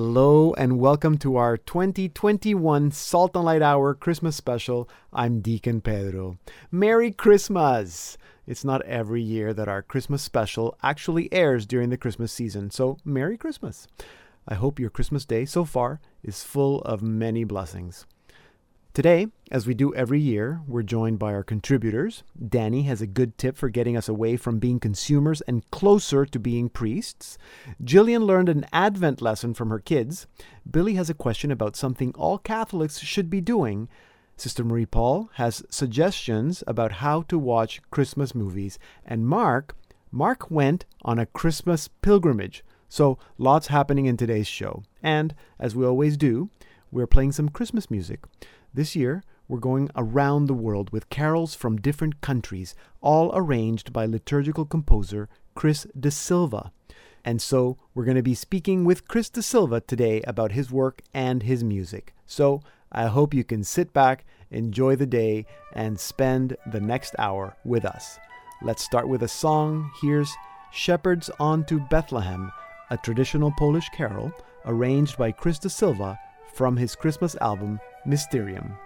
Hello and welcome to our 2021 Salt and Light Hour Christmas special. I'm Deacon Pedro. Merry Christmas! It's not every year that our Christmas special actually airs during the Christmas season, so Merry Christmas! I hope your Christmas day so far is full of many blessings. Today, as we do every year, we're joined by our contributors. Danny has a good tip for getting us away from being consumers and closer to being priests. Jillian learned an Advent lesson from her kids. Billy has a question about something all Catholics should be doing. Sister Marie Paul has suggestions about how to watch Christmas movies. And Mark, Mark went on a Christmas pilgrimage. So, lots happening in today's show. And, as we always do, we're playing some Christmas music. This year, we're going around the world with carols from different countries, all arranged by liturgical composer Chris De Silva. And so, we're going to be speaking with Chris De Silva today about his work and his music. So, I hope you can sit back, enjoy the day, and spend the next hour with us. Let's start with a song. Here's Shepherds on to Bethlehem, a traditional Polish carol arranged by Chris De Silva from his Christmas album Mysterium.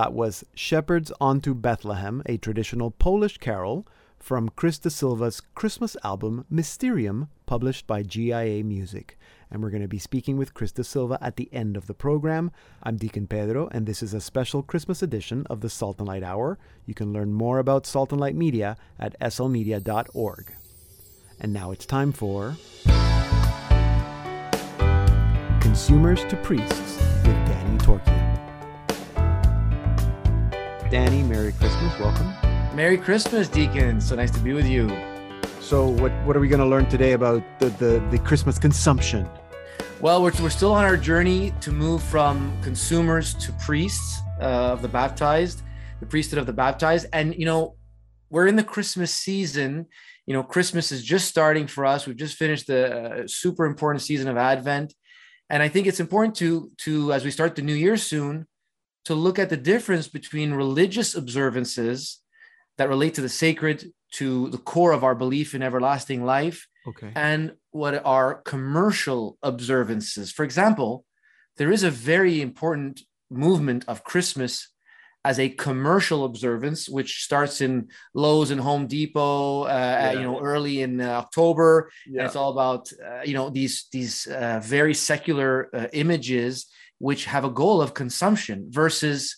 That was Shepherds On to Bethlehem, a traditional Polish carol from Chris De Silva's Christmas album Mysterium, published by GIA Music. And we're going to be speaking with Chris De Silva at the end of the program. I'm Deacon Pedro, and this is a special Christmas edition of the Salt and Light Hour. You can learn more about Salt and Light Media at slmedia.org. And now it's time for Consumers to Priests with Danny Torchia. Danny, Merry Christmas. Welcome. Merry Christmas, Deacon. So nice to be with you. So, what, what are we going to learn today about the, the, the Christmas consumption? Well, we're, we're still on our journey to move from consumers to priests uh, of the baptized, the priesthood of the baptized. And, you know, we're in the Christmas season. You know, Christmas is just starting for us. We've just finished the uh, super important season of Advent. And I think it's important to, to, as we start the new year soon, to look at the difference between religious observances that relate to the sacred, to the core of our belief in everlasting life, Okay. and what are commercial observances. For example, there is a very important movement of Christmas as a commercial observance, which starts in Lowe's and Home Depot, uh, Yeah. you know, early in uh, October. And it's all about, uh, you know, these these uh, very secular uh, images which have a goal of consumption versus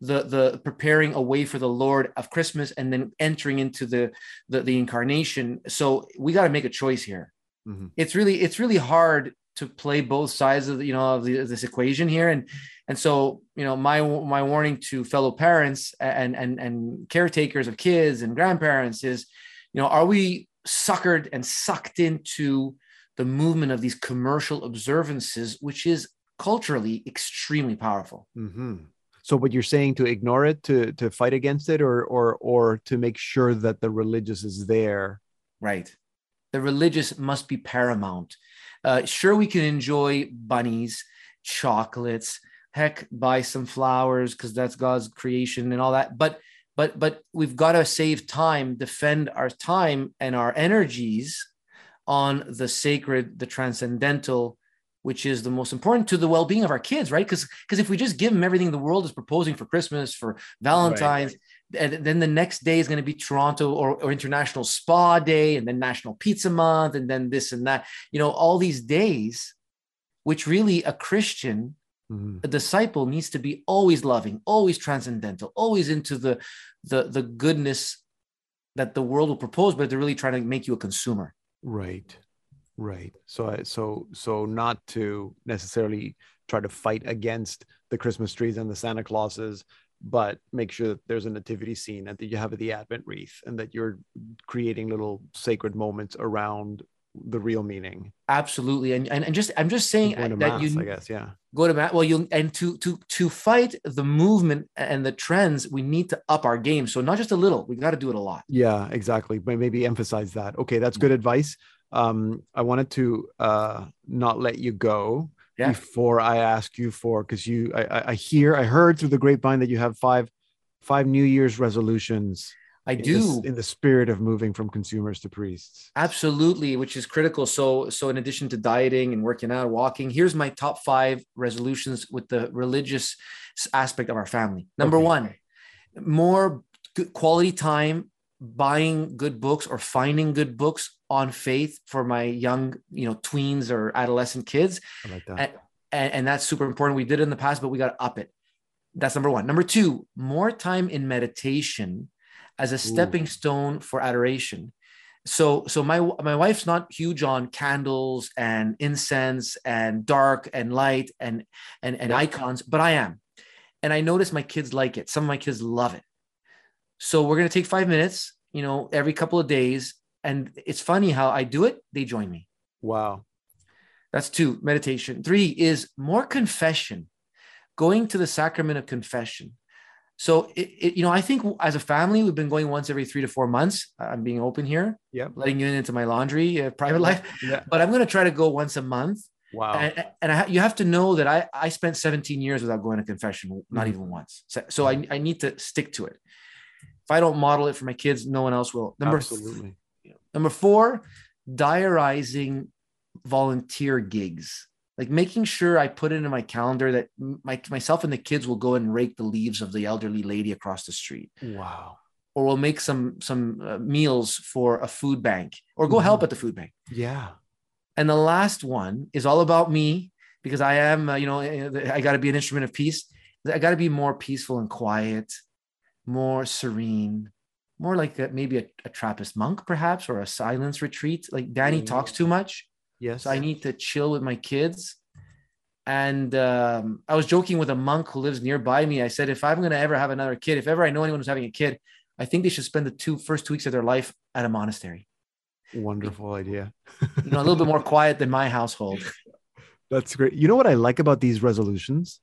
the the preparing a way for the Lord of Christmas and then entering into the the, the incarnation. So we got to make a choice here. Mhm. It's really it's really hard to play both sides of the, you know of, the, this equation here and and so you know my my warning to fellow parents and and and caretakers of kids and grandparents is you know are we suckered and sucked into the movement of these commercial observances which is culturally extremely powerful hmm So, what you're saying to ignore it, to to fight against it, or or or to make sure that the religious is there. Right. The religious must be paramount. Uh, sure, we can enjoy bunnies, chocolates, heck, buy some flowers because that's God's creation and all that. But but but we've got to save time, defend our time and our energies on the sacred, the transcendental, which is the most important to the well-being of our kids, right? Because because if we just give them everything the world is proposing for Christmas, for Valentine's, and then the next day is going to be Toronto or, or International Spa Day, and then National Pizza Month, and then this and that. You know, all these days, which really a Christian, Mhm. a disciple needs to be always loving, always transcendental, always into the the the goodness that the world will propose, but they're really trying to make you a consumer. Right, right. So, so so not to necessarily try to fight against the Christmas trees and the Santa Clauses, but make sure that there's a nativity scene and that you have the Advent wreath and that you're creating little sacred moments around the real meaning. Absolutely, and and, and just I'm just saying that mass, you I guess, yeah. go to Matt. Well, you and to to to fight the movement and the trends, we need to up our game. So not just a little, we got to do it a lot. Yeah, exactly. But maybe emphasize that. Okay, that's good mm-hmm. advice. Um, I wanted to uh not let you go Yeah. before I ask you for because you I, I I hear I heard through the grapevine that you have five five New Year's resolutions. I in do in the spirit of moving from consumers to priests. absolutely, which is critical. So so in addition to dieting and working out, walking, here's my top five resolutions with the religious aspect of our family. Number Okay. one, more good quality time buying good books or finding good books on faith for my young you know tweens or adolescent kids I like that. and, and, that's super important. We did it in the past, but we got to up it. That's number one. Number two, more time in meditation as a stepping stone for adoration. So, so my my wife's not huge on candles and incense and dark and light and and and icons, but I am, and I notice my kids like it. Some of my kids love it. So we're gonna take five minutes, you know, every couple of days, and it's funny how I do it. They join me. wow. That's two, meditation. Three is more confession, going to the sacrament of confession. So, it, it, you know, I think as a family, we've been going once every three to four months. I'm being open here, Yep. letting you in into my laundry, uh, private life, Yeah. but I'm going to try to go once a month. Wow. And, and I, you have to know that I, I spent 17 years without going to confession, not Mhm. even once. So, so I, I need to stick to it. If I don't model it for my kids, no one else will. Number Absolutely. Number four, diarizing volunteer gigs. like making sure I put it in my calendar that my, myself and the kids will go and rake the leaves of the elderly lady across the street. Wow. Or we'll make some some uh, meals for a food bank or go mm-hmm. help at the food bank. Yeah. And the last one is all about me because I am, uh, you know, I got to be an instrument of peace. I got to be more peaceful and quiet, more serene, more like a, maybe a, a, Trappist monk, perhaps, or a silence retreat. Like Danny mm-hmm. talks too much. Yes. So I need to chill with my kids. And um, I was joking with a monk who lives nearby me. I said, if I'm going to ever have another kid, if ever I know anyone who's having a kid, I think they should spend the two first two weeks of their life at a monastery. Wonderful idea. you know, a little bit more quiet than my household. That's great. You know what I like about these resolutions?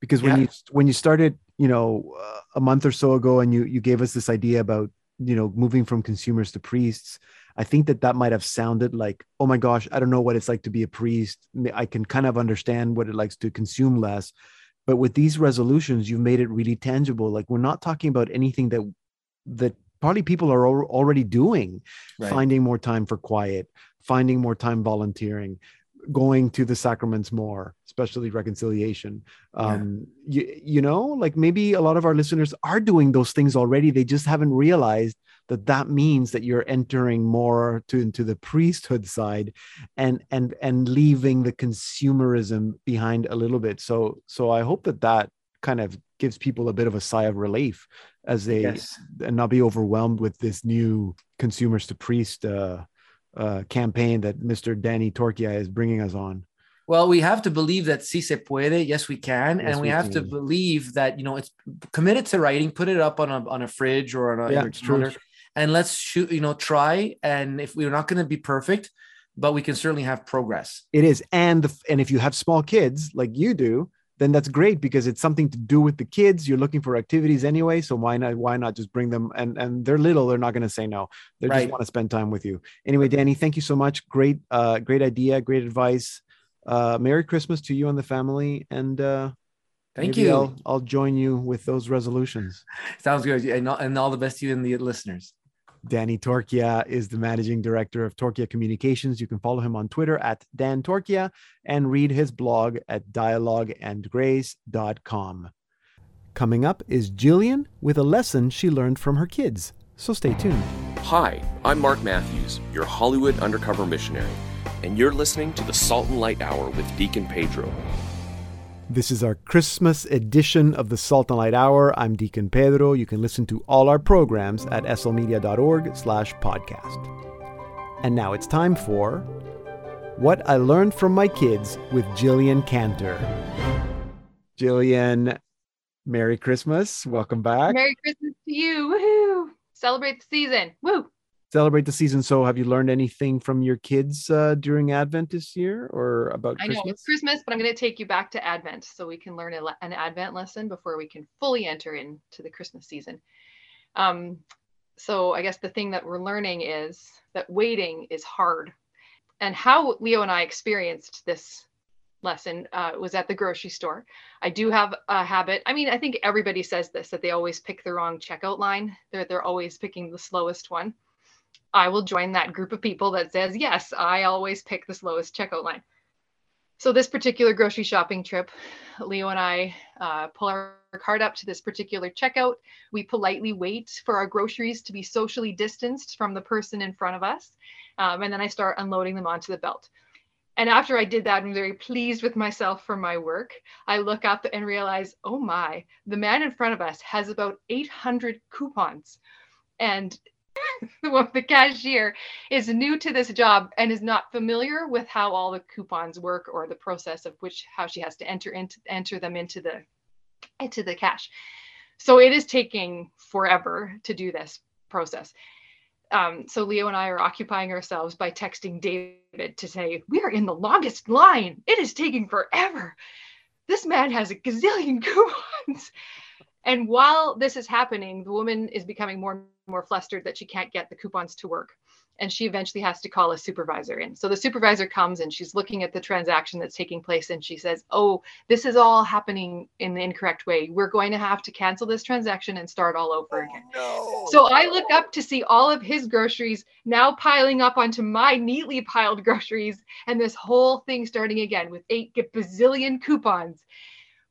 Because when yeah. you when you started, you know, uh, a month or so ago, and you you gave us this idea about you know moving from consumers to priests, I think that that might have sounded like, oh my gosh, I don't know what it's like to be a priest. I can kind of understand what it likes to consume less. But with these resolutions, you've made it really tangible. Like we're not talking about anything that that probably people are already doing, right. finding more time for quiet, finding more time volunteering, going to the sacraments more, especially reconciliation. Um, yeah. you, you know, like maybe a lot of our listeners are doing those things already. They just haven't realized that that means that you're entering more to into the priesthood side and and and leaving the consumerism behind a little bit so so i hope that that kind of gives people a bit of a sigh of relief as they yes. and not be overwhelmed with this new consumers to priest uh, uh, campaign that Mr. Danny Torchia is bringing us on. Well, we have to believe that si se puede. Yes, we can, yes, and we, we have can. to believe that you know it's committed to writing. Put it up on a on a fridge or on a yeah, and let's shoot. You know, try. And if we're not going to be perfect, but we can certainly have progress. It is, and the, and if you have small kids like you do, then that's great because it's something to do with the kids. You're looking for activities anyway, so why not? Why not just bring them? And and they're little; they're not going to say no. They right. just want to spend time with you. Anyway, Danny, thank you so much. Great, uh, great idea, great advice. Uh, Merry Christmas to you and the family, and uh, thank you. I'll, I'll join you with those resolutions. Sounds good, and all, and all the best to you and the listeners. Danny Torchia is the managing director of Torchia Communications. You can follow him on Twitter at Dan Torchia and read his blog at dialogueandgrace.com. Coming up is Jillian with a lesson she learned from her kids. So stay tuned. Hi, I'm Mark Matthews, your Hollywood undercover missionary, and you're listening to the Salt and Light Hour with Deacon Pedro. This is our Christmas edition of the Salt and Light Hour. I'm Deacon Pedro. You can listen to all our programs at slmedia.org slash podcast. And now it's time for What I Learned from My Kids with Jillian Cantor. Jillian, Merry Christmas. Welcome back. Merry Christmas to you. Woohoo! Celebrate the season. Woo! Celebrate the season. So, have you learned anything from your kids uh, during Advent this year, or about? I Christmas? know it's Christmas, but I'm going to take you back to Advent so we can learn a, an Advent lesson before we can fully enter into the Christmas season. Um, so, I guess the thing that we're learning is that waiting is hard, and how Leo and I experienced this lesson uh, was at the grocery store. I do have a habit. I mean, I think everybody says this that they always pick the wrong checkout line. They're they're always picking the slowest one. I will join that group of people that says, yes, I always pick the slowest checkout line. So, this particular grocery shopping trip, Leo and I uh, pull our cart up to this particular checkout. We politely wait for our groceries to be socially distanced from the person in front of us. Um, and then I start unloading them onto the belt. And after I did that, I'm very pleased with myself for my work. I look up and realize, oh my, the man in front of us has about 800 coupons. And the cashier is new to this job and is not familiar with how all the coupons work or the process of which how she has to enter into enter them into the into the cash. So it is taking forever to do this process. Um, so Leo and I are occupying ourselves by texting David to say, We are in the longest line. It is taking forever. This man has a gazillion coupons. And while this is happening, the woman is becoming more more flustered that she can't get the coupons to work. and she eventually has to call a supervisor in. So the supervisor comes and she's looking at the transaction that's taking place and she says, "Oh, this is all happening in the incorrect way. We're going to have to cancel this transaction and start all over oh, again." No. So I look up to see all of his groceries now piling up onto my neatly piled groceries and this whole thing starting again with eight bazillion coupons.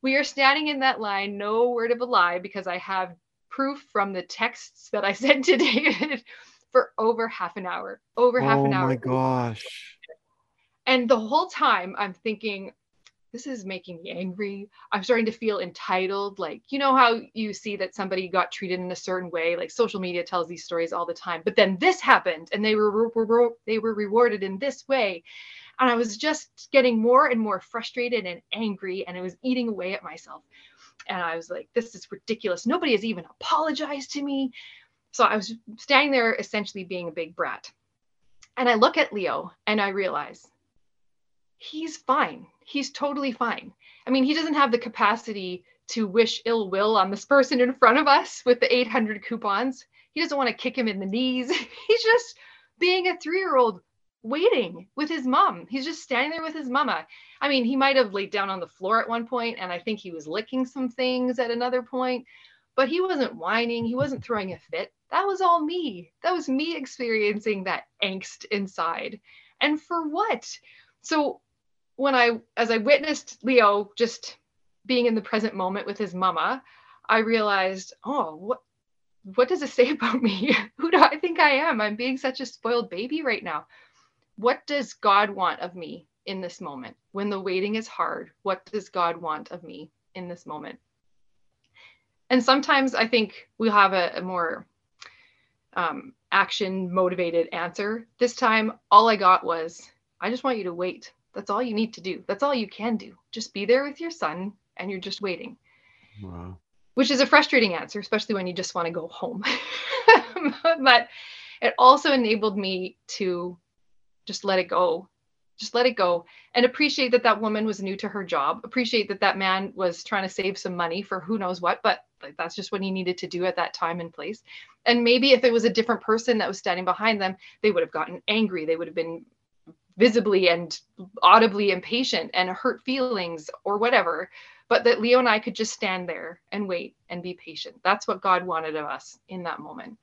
We are standing in that line, no word of a lie, because I have proof from the texts that I sent to David for over half an hour. Over half oh an hour. Oh my gosh. And the whole time I'm thinking, this is making me angry. I'm starting to feel entitled. Like, you know how you see that somebody got treated in a certain way? Like social media tells these stories all the time. But then this happened and they were, were they were rewarded in this way. And I was just getting more and more frustrated and angry and it was eating away at myself. And I was like, this is ridiculous. Nobody has even apologized to me. So I was standing there essentially being a big brat. And I look at Leo and I realize he's fine. He's totally fine. I mean, he doesn't have the capacity to wish ill will on this person in front of us with the 800 coupons. He doesn't want to kick him in the knees. He's just being a three year old waiting with his mom. He's just standing there with his mama. I mean, he might have laid down on the floor at one point, and I think he was licking some things at another point, but he wasn't whining. He wasn't throwing a fit that was all me. That was me experiencing that angst inside. And for what? So when I as I witnessed Leo just being in the present moment with his mama, I realized, oh, what what does it say about me? Who do I think I am? I'm being such a spoiled baby right now. What does God want of me in this moment? When the waiting is hard, what does God want of me in this moment? And sometimes I think we have a, a more um, action motivated answer. This time, all I got was, I just want you to wait. That's all you need to do. That's all you can do. Just be there with your son and you're just waiting. Wow. Which is a frustrating answer, especially when you just want to go home. but it also enabled me to just let it go. Just let it go. And appreciate that that woman was new to her job. Appreciate that that man was trying to save some money for who knows what but like, that's just what he needed to do at that time and place. And maybe if it was a different person that was standing behind them they would have gotten angry. They would have been visibly and audibly impatient and hurt feelings or whatever but that leo and i could just stand there and wait and be patient. That's what god wanted of us in that moment.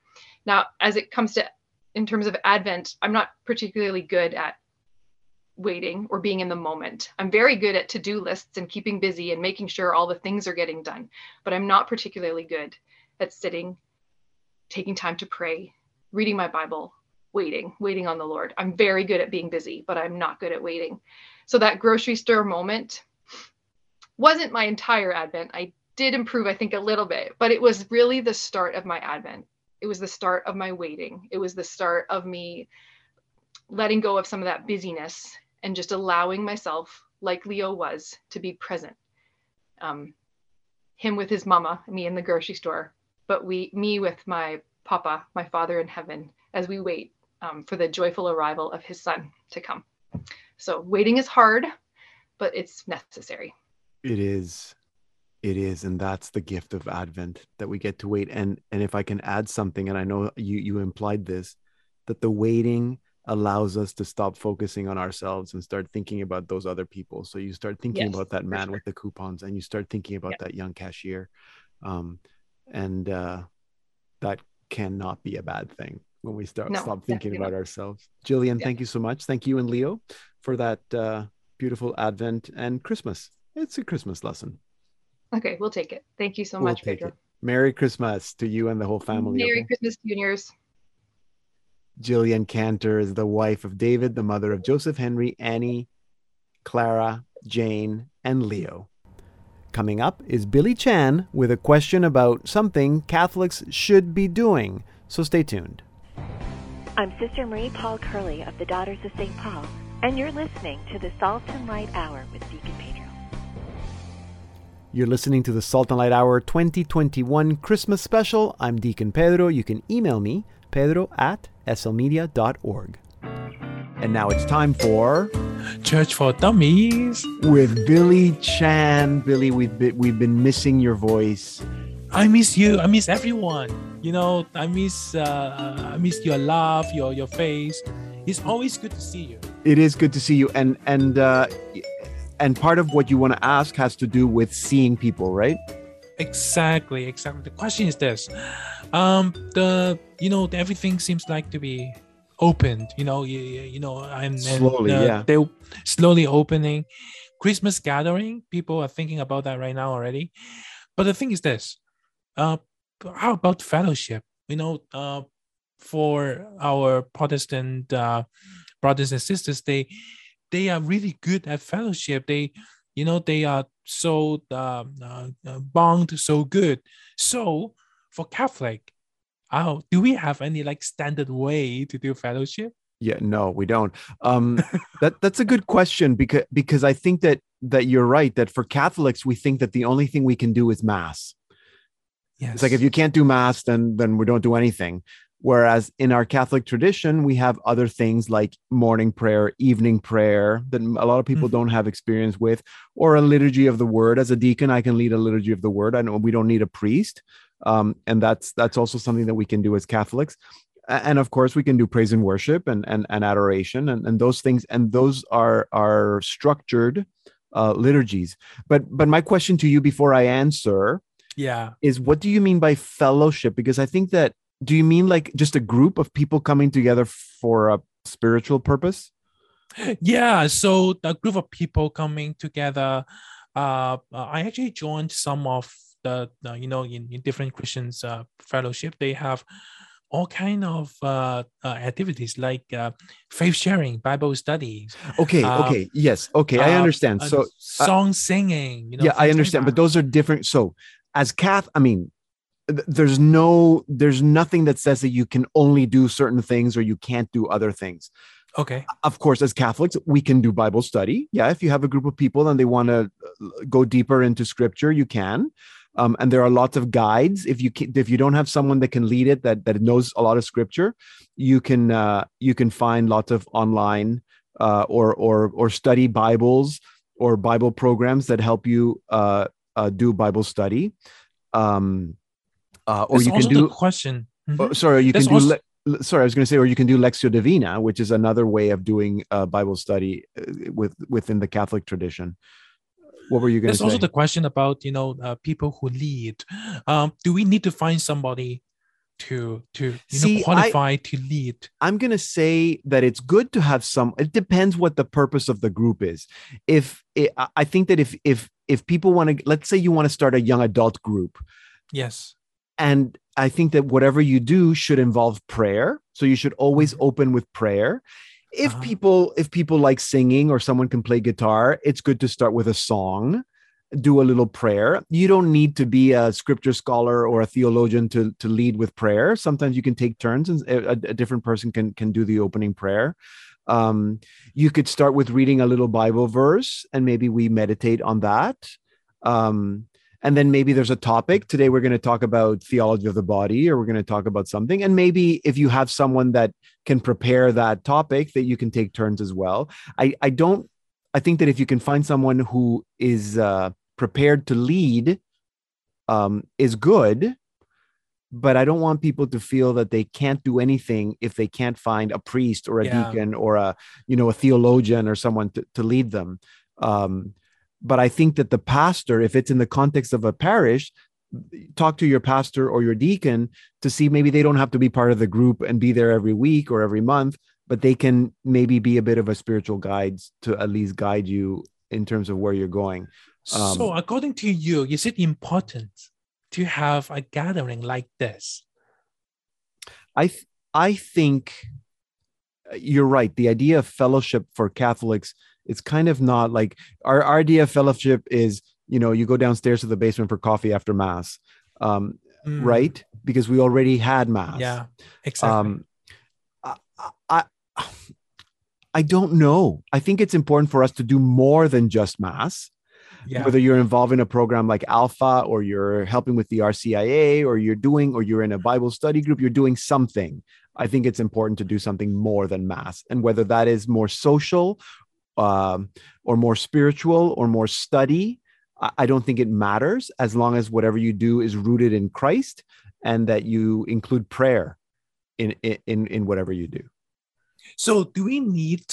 Now as it comes to in terms of advent i'm not particularly good at waiting or being in the moment. I'm very good at to do lists and keeping busy and making sure all the things are getting done, but I'm not particularly good at sitting, taking time to pray, reading my Bible, waiting, waiting on the Lord. I'm very good at being busy, but I'm not good at waiting. So that grocery store moment wasn't my entire Advent. I did improve, I think, a little bit, but it was really the start of my Advent. It was the start of my waiting. It was the start of me letting go of some of that busyness and just allowing myself, like Leo was, to be present. Um, him with his mama, me in the grocery store, but we, me with my papa, my father in heaven, as we wait um, for the joyful arrival of his son to come. So waiting is hard, but it's necessary. It is. It is, and that's the gift of Advent that we get to wait. And and if I can add something, and I know you you implied this, that the waiting allows us to stop focusing on ourselves and start thinking about those other people. So you start thinking yes, about that man sure. with the coupons and you start thinking about that young cashier. Um, and uh, that cannot be a bad thing when we start no, stop thinking about not. ourselves. Jillian, yeah. thank you so much. Thank you and Leo for that uh, beautiful Advent and Christmas. It's a Christmas lesson. Okay, we'll take it. Thank you so we'll much, Pedro. It. Merry Christmas to you and the whole family. Merry okay? Christmas, juniors. Jillian Cantor is the wife of David, the mother of Joseph Henry, Annie, Clara, Jane, and Leo. Coming up is Billy Chan with a question about something Catholics should be doing, so stay tuned. I'm Sister Marie Paul Curley of the Daughters of St. Paul, and you're listening to the Salt and Light Hour with Deacon Pedro. You're listening to the Salt and Light Hour 2021 Christmas special. I'm Deacon Pedro. You can email me, pedro at slmedia.org. And now it's time for Church for Dummies with Billy Chan. Billy, we've been, we've been missing your voice. I miss you. I miss everyone. You know, I miss uh, I miss your laugh, your your face. It's always good to see you. It is good to see you, and and uh, and part of what you want to ask has to do with seeing people, right? Exactly, exactly. The question is this: um, the you know everything seems like to be opened. You know, you, you know, I'm Slowly, uh, yeah. they slowly opening. Christmas gathering, people are thinking about that right now already. But the thing is this: uh, how about fellowship? You know, uh, for our Protestant uh, brothers and sisters, they they are really good at fellowship. They, you know, they are so uh, uh, uh, bond so good. So for Catholic, oh, do we have any like standard way to do fellowship? Yeah, no, we don't. Um, that that's a good question because because I think that that you're right that for Catholics we think that the only thing we can do is mass. Yes. It's like if you can't do mass, then then we don't do anything. Whereas in our Catholic tradition, we have other things like morning prayer, evening prayer that a lot of people Mhm. don't have experience with, or a liturgy of the word. As a deacon, I can lead a liturgy of the word. I know we don't need a priest, um, and that's that's also something that we can do as Catholics. And of course, we can do praise and worship and and, and adoration and, and those things, and those are are structured uh, liturgies. But but my question to you before I answer yeah. is what do you mean by fellowship because i think that do you mean like just a group of people coming together for a spiritual purpose? Yeah so a group of people coming together uh uh, i actually joined some of the, the you know in, in different christians uh, fellowship. They have all kind of uh, uh activities like uh, faith sharing bible studies okay Um, okay yes okay i uh, understand. uh, so song singing you know yeah i like understand but those are different. So as cath i mean there's no there's nothing that says that you can only do certain things or you can't do other things. Okay. Of course as catholics we can do bible study. Yeah if you have a group of people and they want to go deeper into scripture you can. Um, and there are lots of guides. If you ca- if you don't have someone that can lead it that that knows a lot of scripture you can uh, you can find lots of online uh, or or or study bibles or bible programs that help you uh, uh, do bible study. Um, uh, or That's you can do question Mhm. Oh, sorry, you That's can do. also- le- sorry, I was going to say, or you can do Lectio Divina, which is another way of doing uh, Bible study uh, with within the Catholic tradition. What were you going to There's say? also the question about you know uh, people who lead. Um, do we need to find somebody to to you See, know qualify to lead? I'm going to say that it's good to have some. It depends what the purpose of the group is. If it, I I think that if if if people want to, let's say you want to start a young adult group, Yes. And I think that whatever you do should involve prayer. So you should always open with prayer. If Uh-huh. people if people like singing or someone can play guitar, it's good to start with a song, do a little prayer. You don't need to be a scripture scholar or a theologian to to lead with prayer. Sometimes you can take turns and a, a different person can can do the opening prayer. Um, you could start with reading a little Bible verse and maybe we meditate on that. Um, and then maybe there's a topic. Today we're going to talk about theology of the body or we're going to talk about something. And maybe if you have someone that can prepare that topic that you can take turns as well. I i don't i think that if you can find someone who is uh prepared to lead um is good. But i don't want people to feel that they can't do anything if they can't find a priest or a Yeah. deacon or a you know a theologian or someone to, to lead them. Um but i think that the pastor if it's in the context of a parish talk to your pastor or your deacon to see maybe they don't have to be part of the group and be there every week or every month but they can maybe be a bit of a spiritual guide to at least guide you in terms of where you're going Um, so according to you, is it important to have a gathering like this? I th- I think uh, you're right. The idea of fellowship for Catholics is kind of not like our, of fellowship is you know you go downstairs to the basement for coffee after mass, um, Mm, right? Because we already had mass. Yeah. Exactly. Um, I, I I don't know. I think it's important for us to do more than just mass yeah. whether you're involved in a program like alpha or you're helping with the rcia or you're doing or you're in a bible study group you're doing something i think it's important to do something more than mass and whether that is more social um, or more spiritual or more study I, don't think it matters as long as whatever you do is rooted in Christ and that you include prayer in in in whatever you do. So do we need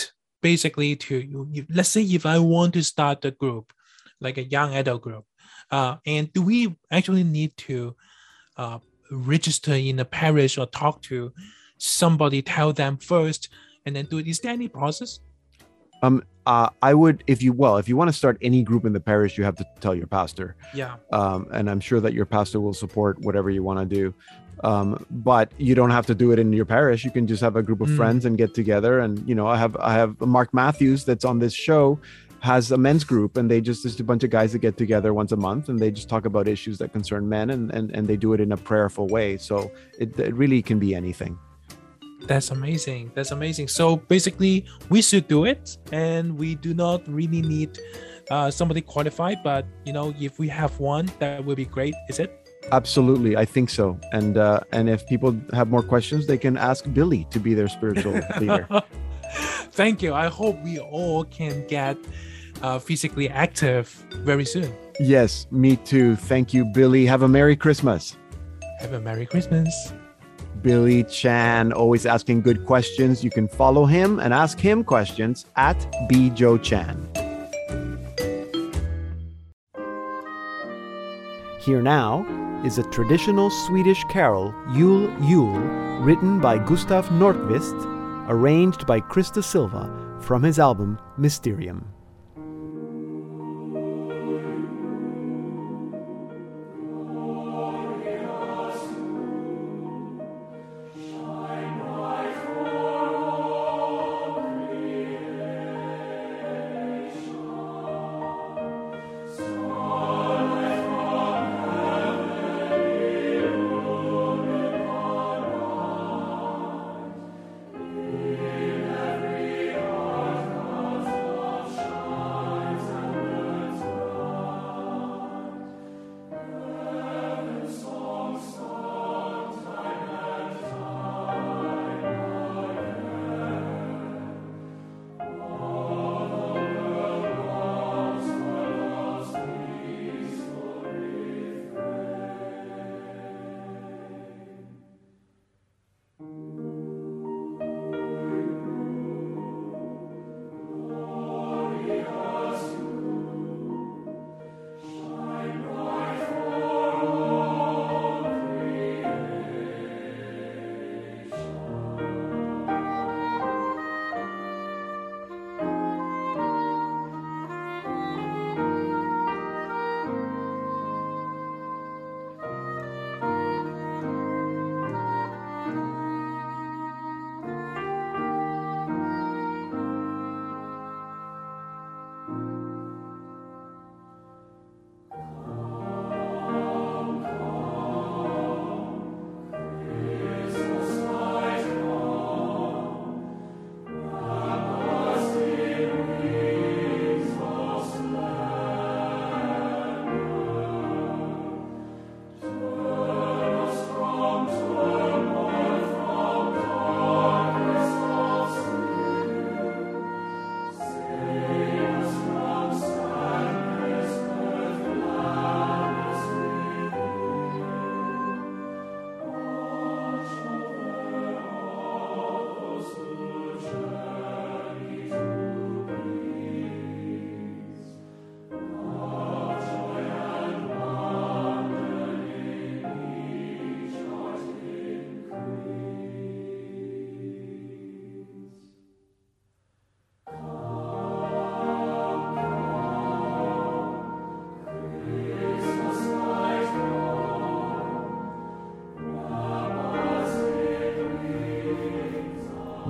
basically to let's say if I want to start a group, like a young adult group, uh, and do we actually need to uh, register in a parish or talk to somebody, tell them first, and then do it? Is there any process? Um, uh, I would, if you well, if you want to start any group in the parish, you have to tell your pastor. Yeah. Um, and I'm sure that your pastor will support whatever you want to do. Um, but you don't have to do it in your parish. You can just have a group of Mm. friends and get together. And you know, I have I have Mark Matthews that's on this show has a men's group and they just just a bunch of guys that get together once a month and they just talk about issues that concern men and and, and they do it in a prayerful way. So it, it really can be anything. That's amazing. That's amazing. So basically, we should do it, and we do not really need uh, somebody qualified. But you know, if we have one, that would be great. Is it? Absolutely, I think so. And uh, and if people have more questions, they can ask Billy to be their spiritual leader. Thank you. I hope we all can get uh, physically active very soon. Yes, me too. Thank you, Billy. Have a Merry Christmas. Have a Merry Christmas. Billy Chan, always asking good questions. You can follow him and ask him questions at bjoe Chan. Here now is a traditional Swedish carol, Jul Jul, written by Gustav Nordqvist, arranged by Chris De Silva from his album Mysterium.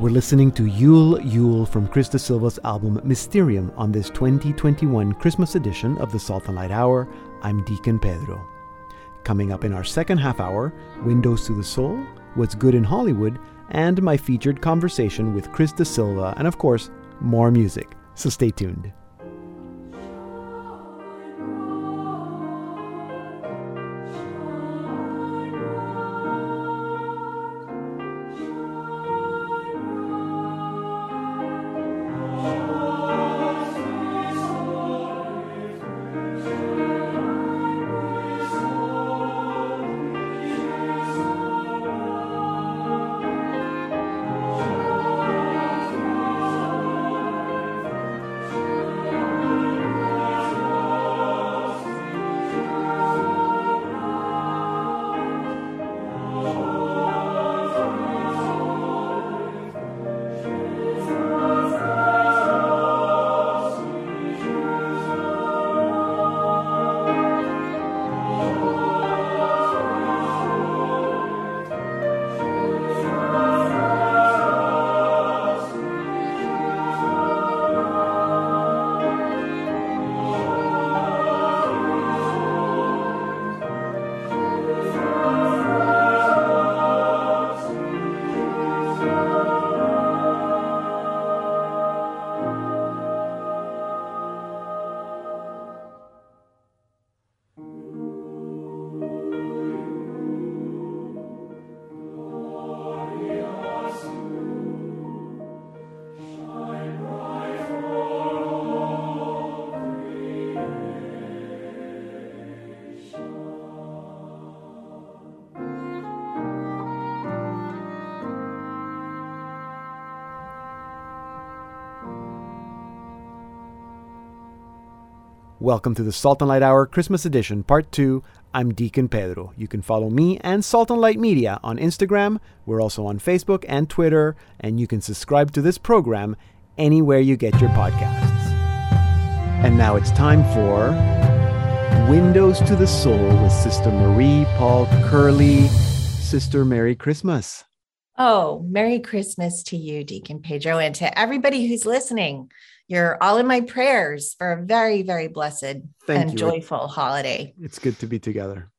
We're listening to Yule Yule from Chris De Silva's album Mysterium on this 2021 Christmas edition of the Salt and Light Hour. I'm Deacon Pedro. Coming up in our second half hour, Windows to the Soul, What's Good in Hollywood, and my featured conversation with Chris De Silva, and of course, more music. So stay tuned. Welcome to the Salt and Light Hour Christmas Edition, Part 2. I'm Deacon Pedro. You can follow me and Salt and Light Media on Instagram. We're also on Facebook and Twitter, and you can subscribe to this program anywhere you get your podcasts. And now it's time for Windows to the Soul with Sister Marie Paul Curley. Sister, Merry Christmas. Oh, Merry Christmas to you, Deacon Pedro, and to everybody who's listening. You're all in my prayers for a very, very blessed Thank and you. joyful holiday It's good to be together.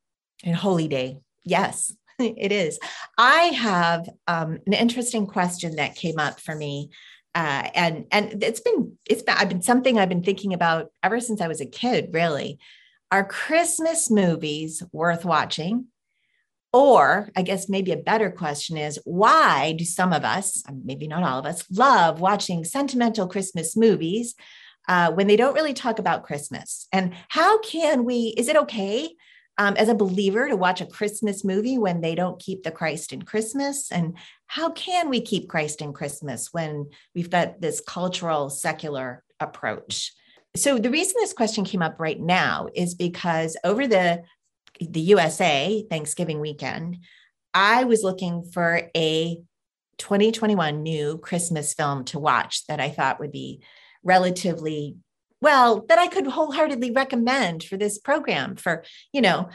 and holy day. Yes, it is. I have um, an interesting question that came up for me. Uh, and and it's been it's been I've been something I've been thinking about ever since I was a kid. Really, are Christmas movies worth watching? Or I guess maybe a better question is why do some of us, maybe not all of us, love watching sentimental Christmas movies uh, when they don't really talk about Christmas? And how can we, is it okay um, as a believer to watch a Christmas movie when they don't keep the Christ in Christmas? And how can we keep Christ in Christmas when we've got this cultural, secular approach? So the reason this question came up right now is because over the the USA Thanksgiving weekend, I was looking for a 2021 new Christmas film to watch that I thought would be relatively well that I could wholeheartedly recommend for this program for, you know,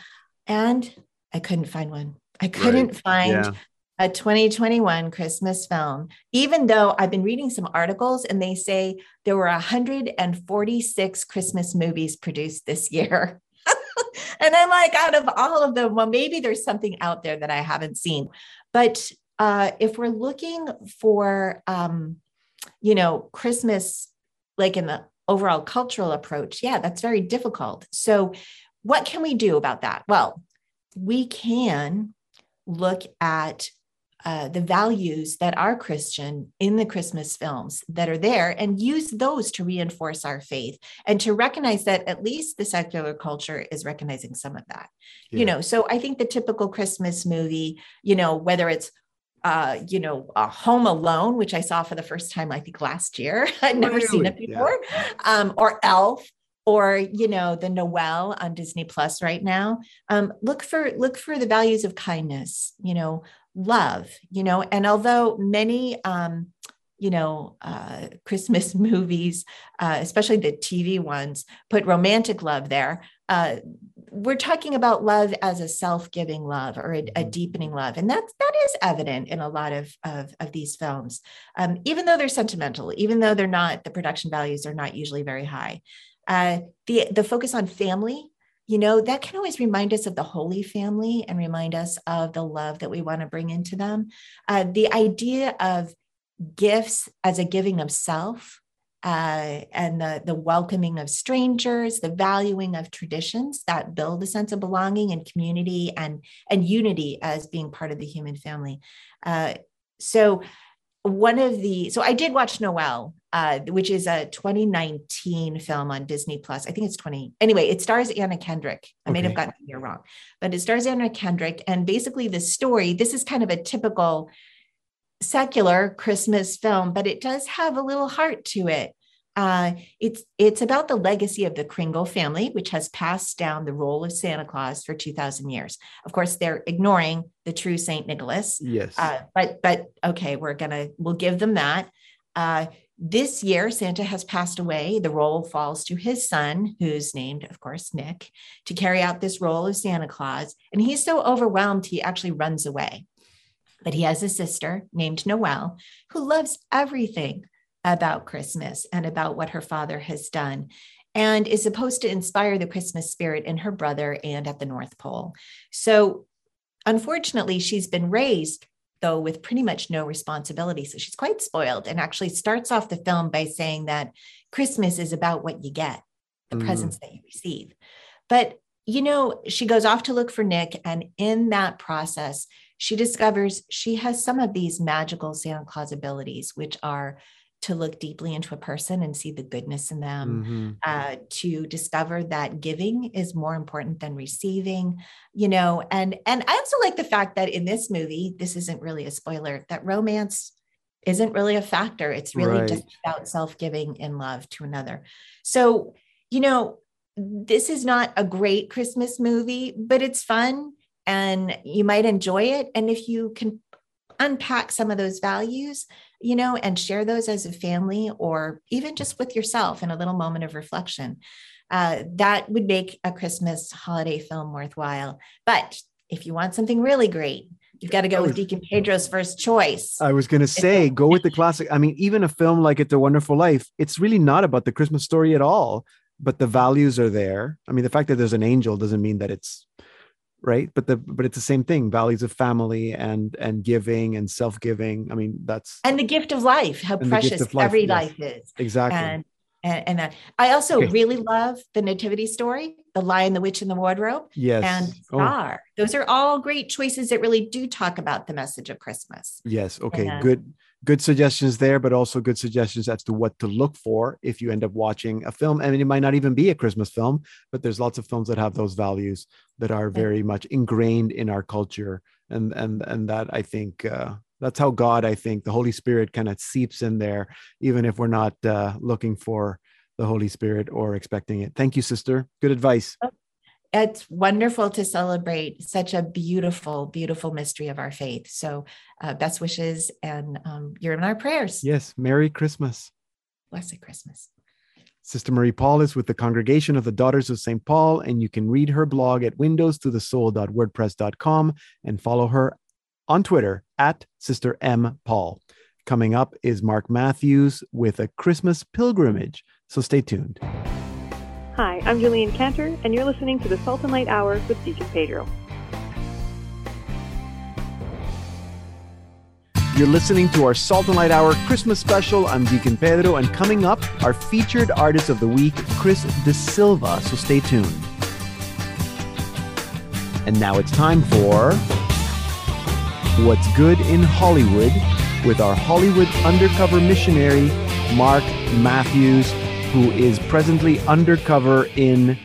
and I couldn't find one. I couldn't find Yeah. a 2021 Christmas film, even though I've been reading some articles and they say there were 146 Christmas movies produced this year. and I'm like, out of all of them, well, maybe there's something out there that I haven't seen. But uh, if we're looking for, um, you know, Christmas, like in the overall cultural approach, yeah, that's very difficult. So, what can we do about that? Well, we can look at uh, the values that are Christian in the Christmas films that are there and use those to reinforce our faith and to recognize that at least the secular culture is recognizing some of that. Yeah. You know, so I think the typical Christmas movie, you know, whether it's uh, you know, uh, Home Alone, which I saw for the first time, I think last year. I'd never seen it Really? Yeah. before. Um, or Elf, or you know, the Noelle on Disney Plus right now. Um, look for look for the values of kindness. You know, love. You know, and although many um, you know, uh, Christmas movies, uh, especially the TV ones, put romantic love there. Uh, we're talking about love as a self-giving love or a, a Mhm. deepening love, and that's that is evident in a lot of of, of these films. Um, even though they're sentimental, even though they're not, the production values are not usually very high. Uh, the the focus on family, you know, that can always remind us of the Holy Family and remind us of the love that we want to bring into them. Uh, the idea of gifts as a giving of self uh, and the, the welcoming of strangers, the valuing of traditions that build a sense of belonging and community and, and unity as being part of the human family. Uh, so one of the so I did watch Noelle, uh, which is a 2019 film on Disney Plus. I think it's 20. Anyway, it stars Anna Kendrick. I may have gotten the year wrong, but it stars Anna Kendrick. And basically, the story this is kind of a typical secular Christmas film, but it does have a little heart to it. Uh, it's it's about the legacy of the Kringle family, which has passed down the role of Santa Claus for 2,000 years. Of course, they're ignoring the true Saint Nicholas, Yes. uh, but but okay, we're gonna we'll give them that. Uh, this year, Santa has passed away. The role falls to his son, who's named, of course, Nick, to carry out this role of Santa Claus. And he's so overwhelmed, he actually runs away. But he has a sister named Noelle who loves everything about Christmas and about what her father has done and is supposed to inspire the Christmas spirit in her brother and at the North Pole. So, unfortunately, she's been raised though with pretty much no responsibility. So she's quite spoiled and actually starts off the film by saying that Christmas is about what you get, the Mhm. presents that you receive. But, you know, she goes off to look for Nick. And in that process, she discovers she has some of these magical Santa Claus abilities, which are to look deeply into a person and see the goodness in them Mhm. uh, to discover that giving is more important than receiving you know and and i also like the fact that in this movie this isn't really a spoiler that romance isn't really a factor it's really just about self-giving in love to another so you know this is not a great Christmas movie, but it's fun and you might enjoy it. And if you can unpack some of those values, you know, and share those as a family or even just with yourself in a little moment of reflection, uh, that would make a Christmas holiday film worthwhile. But if you want something really great, you've got to go with Deacon Pedro's first choice. I was going to say, go with the classic. I mean, even a film like It's a Wonderful Life, it's really not about the Christmas story at all, but the values are there. I mean, the fact that there's an angel doesn't mean that it's right? But the but it's the same thing values of family and and giving and self-giving. I mean that's and the gift of life how precious life, every yes. life is. Exactly. And and, and that. I also okay. really love the nativity story the lion the witch and the wardrobe yes. and oh. star. Oh. those are all great choices that really do talk about the message of christmas. Yes. Okay and, good good suggestions there, but also good suggestions as to what to look for if you end up watching a film. I mean, it might not even be a Christmas film, but there's lots of films that have those values that are very much ingrained in our culture, and and and that I think uh, that's how God, I think, the Holy Spirit kind of seeps in there, even if we're not uh, looking for the Holy Spirit or expecting it. Thank you, sister. Good advice. Oh, it's wonderful to celebrate such a beautiful, beautiful mystery of our faith. So, uh, best wishes, and um, you're in our prayers. Yes. Merry Christmas. Blessed Christmas. Sister Marie Paul is with the Congregation of the Daughters of St. Paul, and you can read her blog at windowstothesoul.wordpress.com and follow her on Twitter at Sister M. Paul. Coming up is Mark Matthews with a Christmas pilgrimage. So stay tuned. Hi, I'm Julian Cantor, and you're listening to the Salt and Light Hour with Deacon Pedro. You're listening to our Salt and Light Hour Christmas special. I'm Deacon Pedro, and coming up, our featured artist of the week, Chris De Silva. So stay tuned. And now it's time for What's Good in Hollywood with our Hollywood undercover missionary, Mark Matthews who is presently undercover in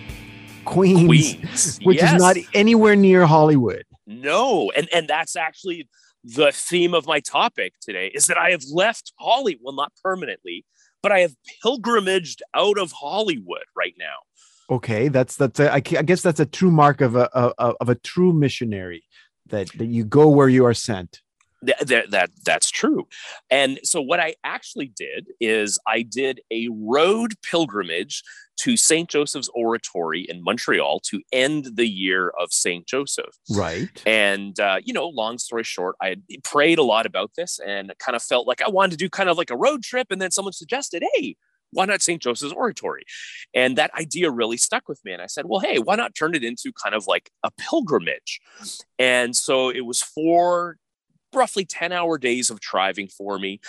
Queens, Queens. which yes. is not anywhere near Hollywood. No, and and that's actually the theme of my topic today is that I have left Hollywood, well, not permanently, but I have pilgrimaged out of Hollywood right now. Okay, that's that's a, I guess that's a true mark of a, a of a true missionary that that you go where you are sent. That, that that's true. And so what I actually did is I did a road pilgrimage to St. Joseph's Oratory in Montreal to end the year of St. Joseph. Right. And, uh, you know, long story short, I prayed a lot about this and kind of felt like I wanted to do kind of like a road trip. And then someone suggested, hey, why not St. Joseph's Oratory? And that idea really stuck with me. And I said, well, hey, why not turn it into kind of like a pilgrimage? And so it was four roughly 10 hour days of driving for me.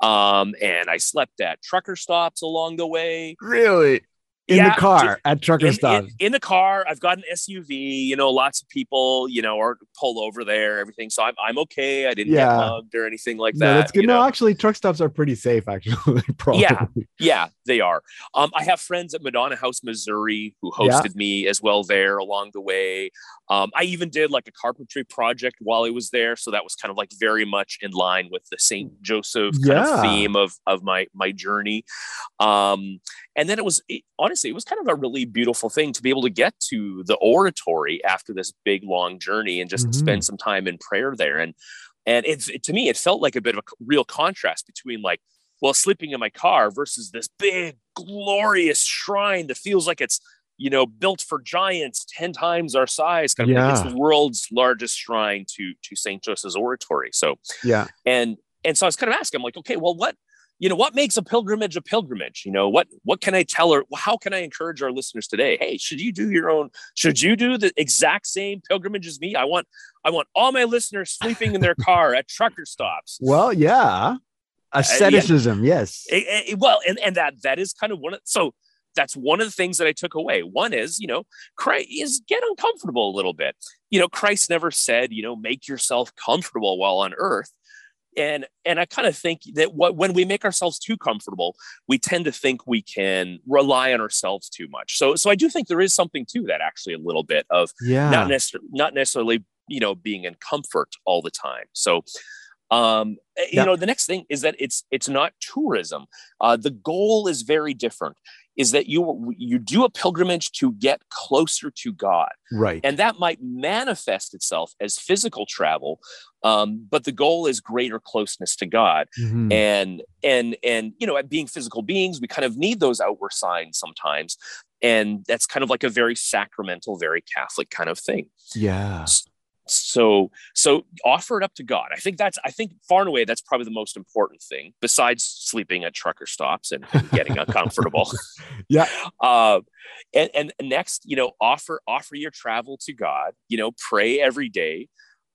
Um, and I slept at trucker stops along the way. Really? In yeah, the car at trucker in, stop. In, in, the car, I've got an SUV. You know, lots of people, you know, are pull over there, everything. So I'm, I'm okay. I didn't yeah. get mugged or anything like that. No, that's good. No, know? actually, truck stops are pretty safe. Actually, probably. Yeah, yeah, they are. Um, I have friends at Madonna House, Missouri, who hosted yeah. me as well there along the way. Um, I even did like a carpentry project while I was there, so that was kind of like very much in line with the Saint Joseph kind of theme of of my my journey. Um, and then it was it, honestly, it was kind of a really beautiful thing to be able to get to the oratory after this big long journey and just mm-hmm. spend some time in prayer there. And and it's it, to me, it felt like a bit of a real contrast between like well sleeping in my car versus this big glorious shrine that feels like it's you know, built for giants 10 times our size. Kind of yeah. it's the world's largest shrine to to St. Joseph's Oratory. So yeah. And and so I was kind of asking, I'm like, okay, well, what, you know, what makes a pilgrimage a pilgrimage? You know, what what can I tell her? How can I encourage our listeners today? Hey, should you do your own, should you do the exact same pilgrimage as me? I want I want all my listeners sleeping in their car at trucker stops. Well, yeah. Asceticism, uh, yeah. yes. It, it, well, and, and that that is kind of one of so that's one of the things that I took away. One is, you know, Christ is get uncomfortable a little bit. You know, Christ never said, you know, make yourself comfortable while on earth. And and I kind of think that what, when we make ourselves too comfortable, we tend to think we can rely on ourselves too much. So so I do think there is something to that actually a little bit of yeah. not necessarily not necessarily you know being in comfort all the time. So Um, eh, you Yeah. know, the next thing is that it's it's not tourism. Uh, the goal is very different. Is that you you do a pilgrimage to get closer to God, Right. and that might manifest itself as physical travel, um, but the goal is greater closeness to God Mhm. and and and you know at being physical beings we kind of need those outward signs sometimes and that's kind of like a very sacramental very catholic kind of thing yeah. so so so offer it up to god. I think that's i think far and away that's probably the most important thing besides sleeping at trucker stops and, and getting uncomfortable. Yeah. uh, and, and next you know offer offer your travel to god you know pray every day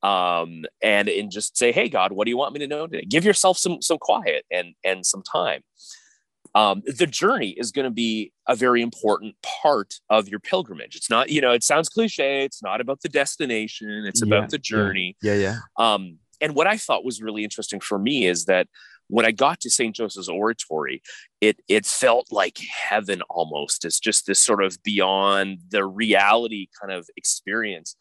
um, and and just say hey god what do you want me to know today? Give yourself some some quiet and and some time um, the journey is going to be a very important part of your pilgrimage it's not you know it sounds cliche it's not about the destination it's Yeah, about the yeah. journey Yeah. Yeah. um, and what I thought was really interesting for me is that when I got to St. Joseph's Oratory, it it felt like heaven almost. It's just this sort of beyond the reality kind of experience.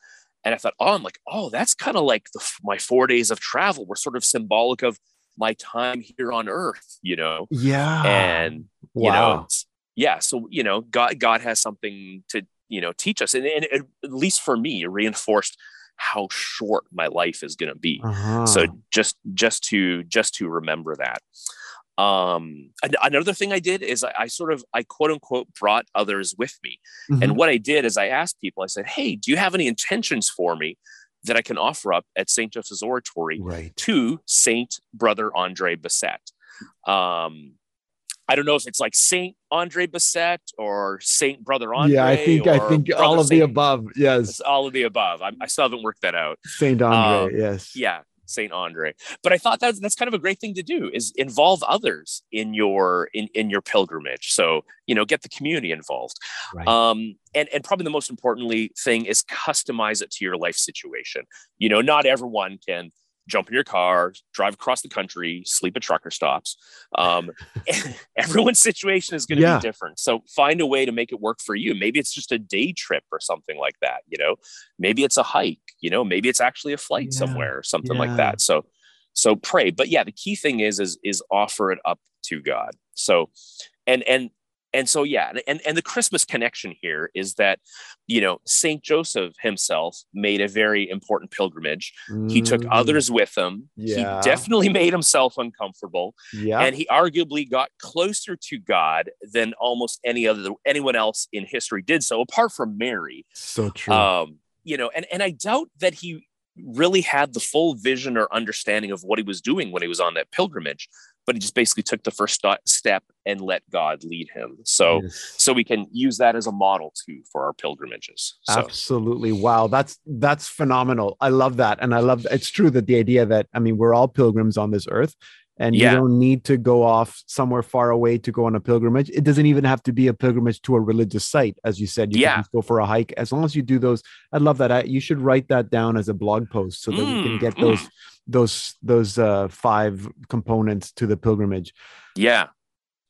And I thought, oh, I'm like, oh, that's kind of like the, my four days of travel were sort of symbolic of my time here on earth, you know. Yeah. And wow. you know, yeah. So you know, God God has something to you know teach us, and, and at least for me, it reinforced how short my life is going to be Uh-huh. so just just to just to remember that um another thing i did is I, I sort of i quote unquote brought others with me Mhm. and what i did is i asked people i said hey do you have any intentions for me that i can offer up at st joseph's oratory right. to saint brother andre Bessette. um i don't know if it's like saint andre Bessette or saint brother andre yeah, I think I think all of the above. Yes. all of the above I, I still haven't worked that out Saint Andre. um, yes. yeah saint andre. But i thought that's that's kind of a great thing to do is involve others in your in in your pilgrimage. So you know get the community involved. Right. um and and probably the most importantly thing is customize it to your life situation. You know not everyone can jump in your car drive across the country sleep at trucker stops. Um everyone's situation is going to Yeah. be different. So find a way to make it work for you. Maybe it's just a day trip or something like that you know? Maybe it's a hike you know? Maybe it's actually a flight Yeah. somewhere or something Yeah. like that. So so pray. But yeah the key thing is is is offer it up to god. So and and and so yeah and- and the christmas connection here is that you know saint joseph himself made a very important pilgrimage he took Mm, others with him Yeah. he definitely made himself uncomfortable Yeah. and he arguably got closer to god than almost any other anyone else in history did so apart from mary so true. um you know and and i doubt that he really had the full vision or understanding of what he was doing when he was on that pilgrimage but he just basically took the first step and let god lead him so Yes. so we can use that as a model too for our pilgrimages so Absolutely. Wow. That's that's phenomenal. I love that. And I love it's true that the idea that I mean we're all pilgrims on this earth and Yeah. you don't need to go off somewhere far away to go on a pilgrimage. It doesn't even have to be a pilgrimage to a religious site as you said. You Yeah. can go for a hike as long as you do those. I love that. I, you should write that down as a blog post so that we can Mm, get those those those uh five components to the pilgrimage. yeah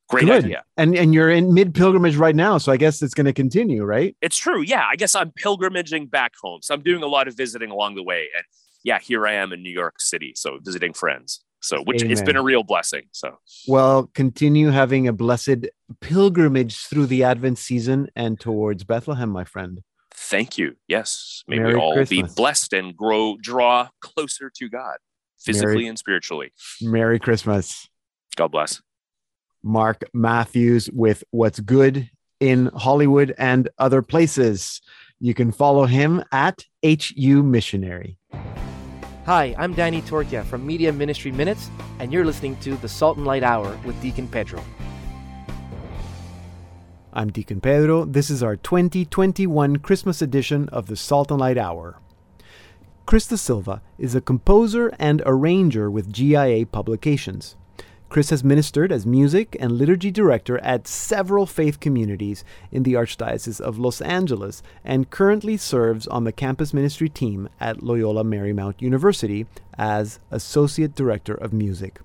great Good. idea And and you're in mid pilgrimage right now, so I guess it's going to continue, right? it's true yeah i guess i'm pilgrimaging back home so i'm doing a lot of visiting along the way and yeah here i am in new york city so visiting friends so which it's Amen. been a real blessing so Well, continue having a blessed pilgrimage through the Advent season and towards Bethlehem, my friend. thank you yes may Merry we all Christmas. be blessed and grow draw closer to god physically and spiritually Merry Christmas. god bless Mark Matthews with What's Good in Hollywood and other places. You can follow him at HU Missionary. Hi, I'm Danny Torchia from Media Ministry Minutes, and you're listening to the Salt and Light Hour with Deacon Pedro. I'm Deacon Pedro. This is our 2021 Christmas edition of the Salt and Light Hour. Chris De Silva is a composer and arranger with GIA Publications. Chris has ministered as music and liturgy director at several faith communities in the Archdiocese of Los Angeles and currently serves on the campus ministry team at Loyola Marymount University as Associate Director of Music.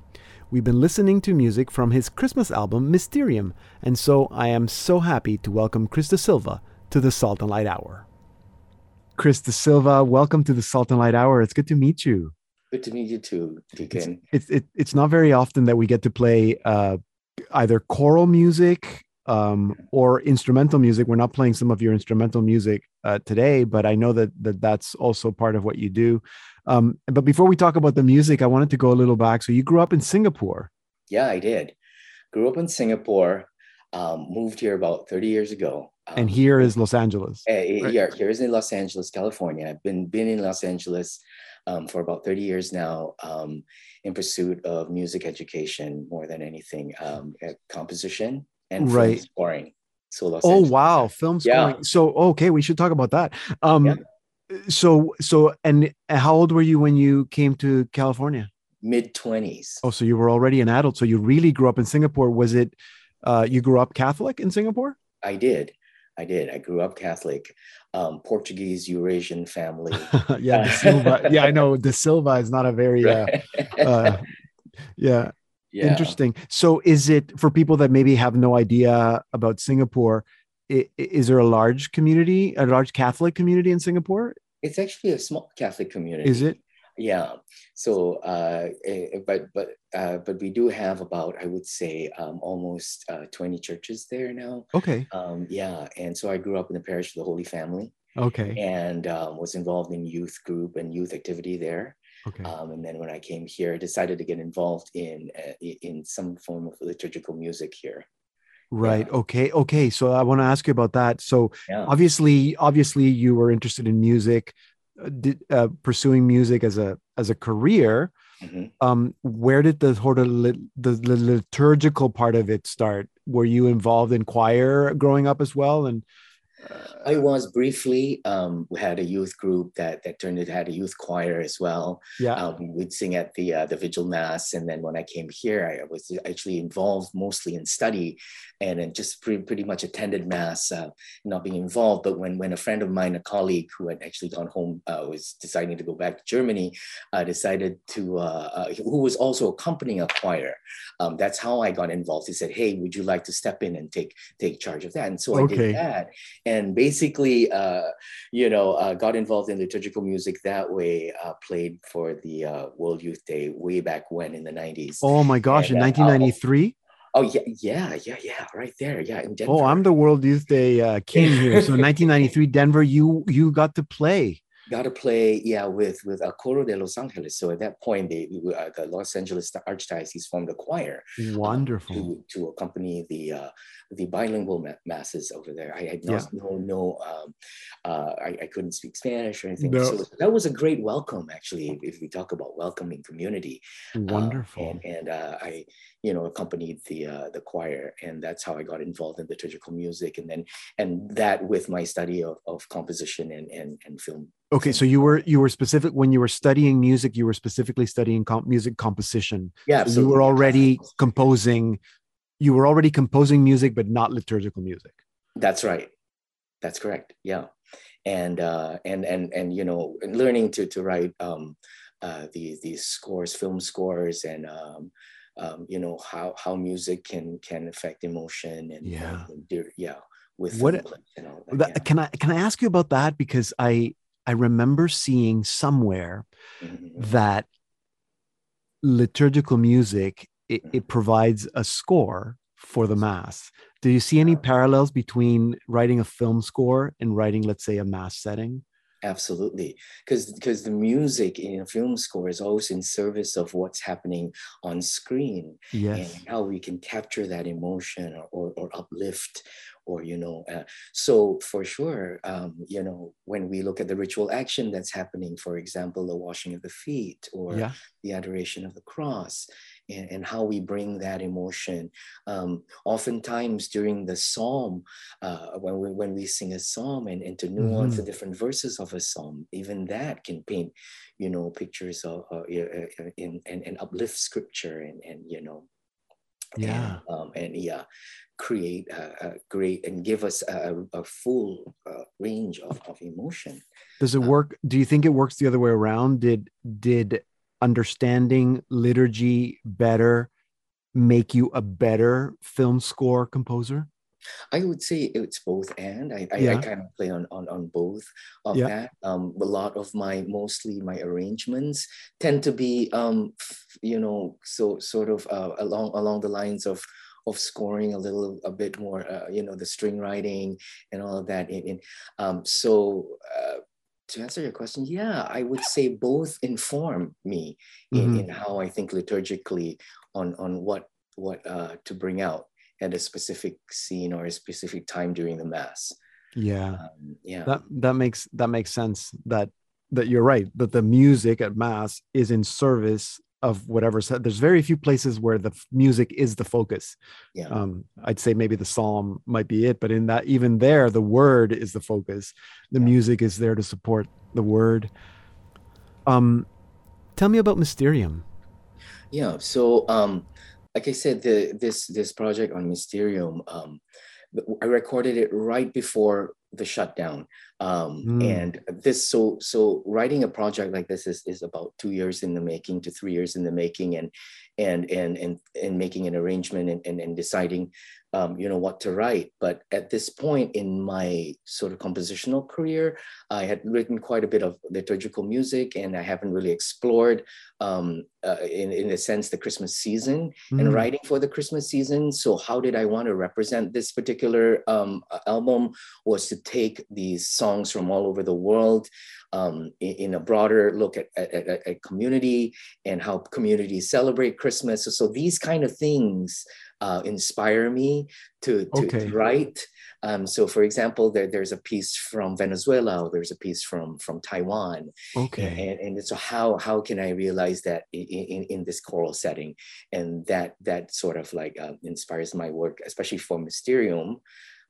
We've been listening to music from his Christmas album Mysterium, and so I am so happy to welcome Chris De Silva to the Salt and Light Hour. Chris De Silva, welcome to the Salt and Light Hour. It's good to meet you. Good to meet you too, Deacon. It's it's, it, it's not very often that we get to play uh, either choral music um, or instrumental music. We're not playing some of your instrumental music uh, today, but I know that, that that's also part of what you do. Um, but before we talk about the music, I wanted to go a little back. So you grew up in Singapore. Yeah, I did. Grew up in Singapore. Um, moved here about 30 years ago. Um, and here is Los Angeles. Uh, right? Here, here is in Los Angeles, California. I've been been in Los Angeles um, for about 30 years now um, in pursuit of music education more than anything, um, composition and right. film scoring. So Los oh Angeles. wow, film scoring. Yeah. So okay, we should talk about that. Um, yeah. So so and how old were you when you came to California? Mid twenties. Oh, so you were already an adult. So you really grew up in Singapore. Was it? Uh, you grew up Catholic in Singapore? I did. I did. I grew up Catholic, um, Portuguese Eurasian family. yeah, Silva. yeah, I know De Silva is not a very, uh, uh, yeah, yeah, interesting. So, is it for people that maybe have no idea about Singapore? Is there a large community, a large Catholic community in Singapore? It's actually a small Catholic community. Is it? Yeah. So, uh, eh, but but uh, but we do have about I would say um, almost uh, twenty churches there now. Okay. Um, yeah, and so I grew up in the parish of the Holy Family. Okay. And um, was involved in youth group and youth activity there. Okay. Um, and then when I came here, I decided to get involved in uh, in some form of liturgical music here. Right. Yeah. Okay. Okay. So I want to ask you about that. So yeah. obviously, obviously, you were interested in music, uh, did, uh, pursuing music as a as a career. Mm-hmm. Um, where did the sort of lit, the, the liturgical part of it start? Were you involved in choir growing up as well? And I was briefly. Um, we had a youth group that that turned into had a youth choir as well. Yeah, um, we'd sing at the uh, the vigil mass, and then when I came here, I was actually involved mostly in study, and then just pretty, pretty much attended mass, uh, not being involved. But when when a friend of mine, a colleague who had actually gone home, uh, was deciding to go back to Germany, uh, decided to uh, uh, who was also accompanying a choir. Um, that's how I got involved. He said, "Hey, would you like to step in and take take charge of that?" And so I did that and basically, uh, you know, uh, got involved in liturgical music that way. Uh, played for the uh, World Youth Day way back when in the '90s. Oh my gosh, and, in 1993. Oh yeah, yeah, yeah, yeah, right there, yeah, in Denver. Oh, I'm the World Youth Day uh, king here. So 1993, Denver, you you got to play got to play, yeah, with with a Coro de Los Angeles. So at that point, they, uh, the Los Angeles Archdiocese formed a choir. Um, Wonderful. Um, to, to accompany the uh, the bilingual masses over there. I had no yeah. no, no um, uh, I, I couldn't speak Spanish or anything. No. So that was a great welcome, actually, if, we talk about welcoming community. Um, Wonderful. and, and uh, I, you know, accompanied the uh, the choir, and that's how I got involved in liturgical music, and then and that with my study of, of composition and, and and film. Okay, so you were you were specific when you were studying music. You were specifically studying comp- music composition. Yeah, so you were already composing. You were already composing music, but not liturgical music. That's right. That's correct. Yeah, and uh, and and and you know, learning to to write um, uh, these these scores, film scores, and um, um, you know how how music can can affect emotion and yeah and, yeah with what you know, that, yeah. can I can I ask you about that because I I remember seeing somewhere mm-hmm. that liturgical music it, it, mm-hmm. provides a score for the mass. Do you see any parallels between writing a film score and writing, let's say, a mass setting? Absolutely, because because the music in a film score is always in service of what's happening on screen, yes. and how we can capture that emotion or, or, or uplift, or you know. Uh, so for sure, um, you know, when we look at the ritual action that's happening, for example, the washing of the feet or yeah. the adoration of the cross, and, and how we bring that emotion. Um, oftentimes during the psalm, uh, when, we, when we sing a psalm and, and to nuance mm-hmm. the different verses of a psalm, even that can paint, you know, pictures of uh, in, and, and uplift scripture and, and you know, yeah and, um, and yeah create a, a, great and give us a, a full uh, range of, of emotion does it work do you think it works the other way around did did understanding liturgy better make you a better film score composer? I would say it's both and. I, I, Yeah. I kind of play on, on, on both of Yeah. that. Um, a lot of my, mostly my arrangements tend to be, um, you know, so sort of uh, along along the lines of of scoring a little a bit more, uh, you know, the string writing and all of that. In, in um, so uh, to answer your question, yeah, I would say both inform me in, Mhm. in how I think liturgically on on what what uh, to bring out at a specific scene or a specific time during the mass. Yeah. Um, yeah. That that makes that makes sense. That that you're right. That the music at mass is in service of whatever. So there's very few places where the f- music is the focus. yeah. Um, I'd say maybe the psalm might be it, but in that even there, the word is the focus. The Yeah. music is there to support the word. Um, tell me about Mysterium. Yeah. So, um, like I said, the this this project on Mysterium, um, I recorded it right before the shutdown. Um, Mm. And this, so so writing a project like this is is about two years in the making to three years in the making, and and and and and making an arrangement and and, and deciding, um, you know, what to write. But at this point in my sort of compositional career, I had written quite a bit of liturgical music, and I haven't really explored, um, uh, in in a sense, the Christmas season Mm. and writing for the Christmas season. So how did I want to represent this particular um, album? Was to take these songs from all over the world um, in, in a broader look at, at, at, at community and how communities celebrate Christmas. So, so these kind of things uh, inspire me to, to, Okay. to write. Um, so, for example, there, there's a piece from Venezuela, or there's a piece from from Taiwan, Okay. and, and so how how can I realize that in, in, in this choral setting, and that that sort of like uh, inspires my work, especially for Mysterium.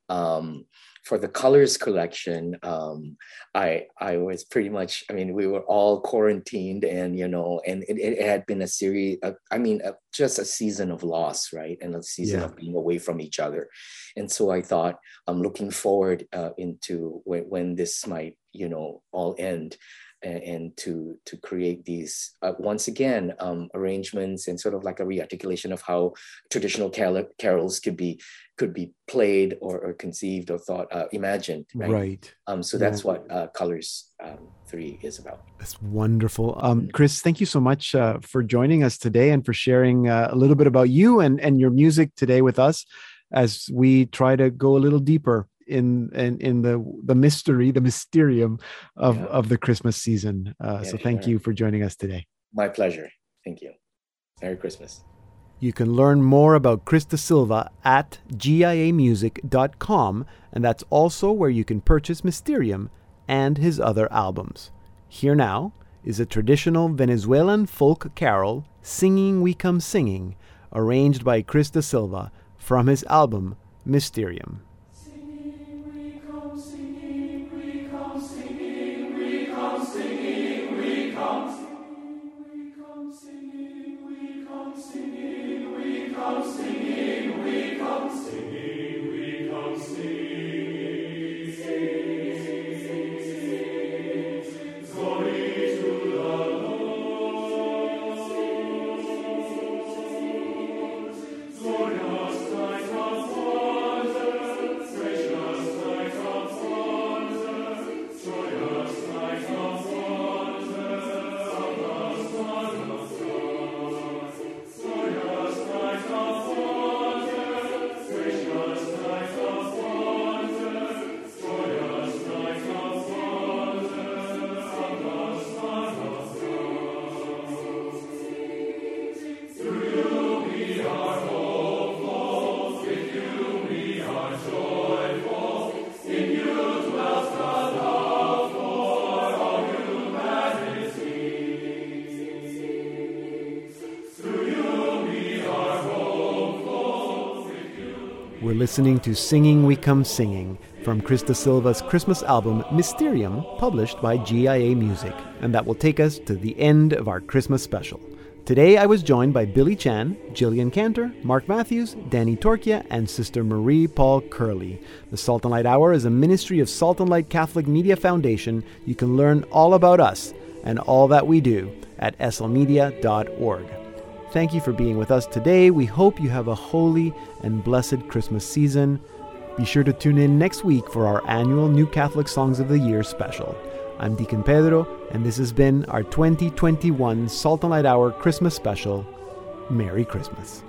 Um, for the colors collection, um, I I was pretty much. I mean, we were all quarantined, and you know, and it, it had been a series. Of, I mean, uh, just a season of loss, right, and a season Yeah. of being away from each other. And so I thought, I'm looking forward uh, into when, when this might, you know, all end and, and to to create these uh, once again um, arrangements and sort of like a rearticulation of how traditional carol- carols could be could be played or, or conceived or thought uh, imagined right, Right. Um, so Yeah. that's what uh, colors um, three is about That's wonderful. Um, Chris, thank you so much uh, for joining us today and for sharing uh, a little bit about you and, and your music today with us as we try to go a little deeper in in, in the the mystery, the mysterium of, Yeah. of the Christmas season. Uh, so thank sure. you for joining us today. my pleasure thank you merry christmas You can learn more about Chris De Silva at giamusic.com, and that's also where you can purchase Mysterium and his other albums. Here now is a traditional Venezuelan folk carol, Singing We Come Singing, arranged by Chris De Silva from his album Mysterium. Listening to Singing We Come Singing from Chris De Silva's Christmas album Mysterium, published by GIA Music, and that will take us to the end of our Christmas special. Today I was joined by Billy Chan, Jillian Cantor, Mark Matthews, Danny Torchia, and Sister Marie Paul Curley. The Salt and Light Hour is a ministry of Salt and Light Catholic Media Foundation. You can learn all about us and all that we do at slmedia.org. Thank you for being with us today. We hope you have a holy and blessed Christmas season. Be sure to tune in next week for our annual New Catholic Songs of the Year special. I'm Deacon Pedro, and this has been our 2021 Salt and Light Hour Christmas special. Merry Christmas.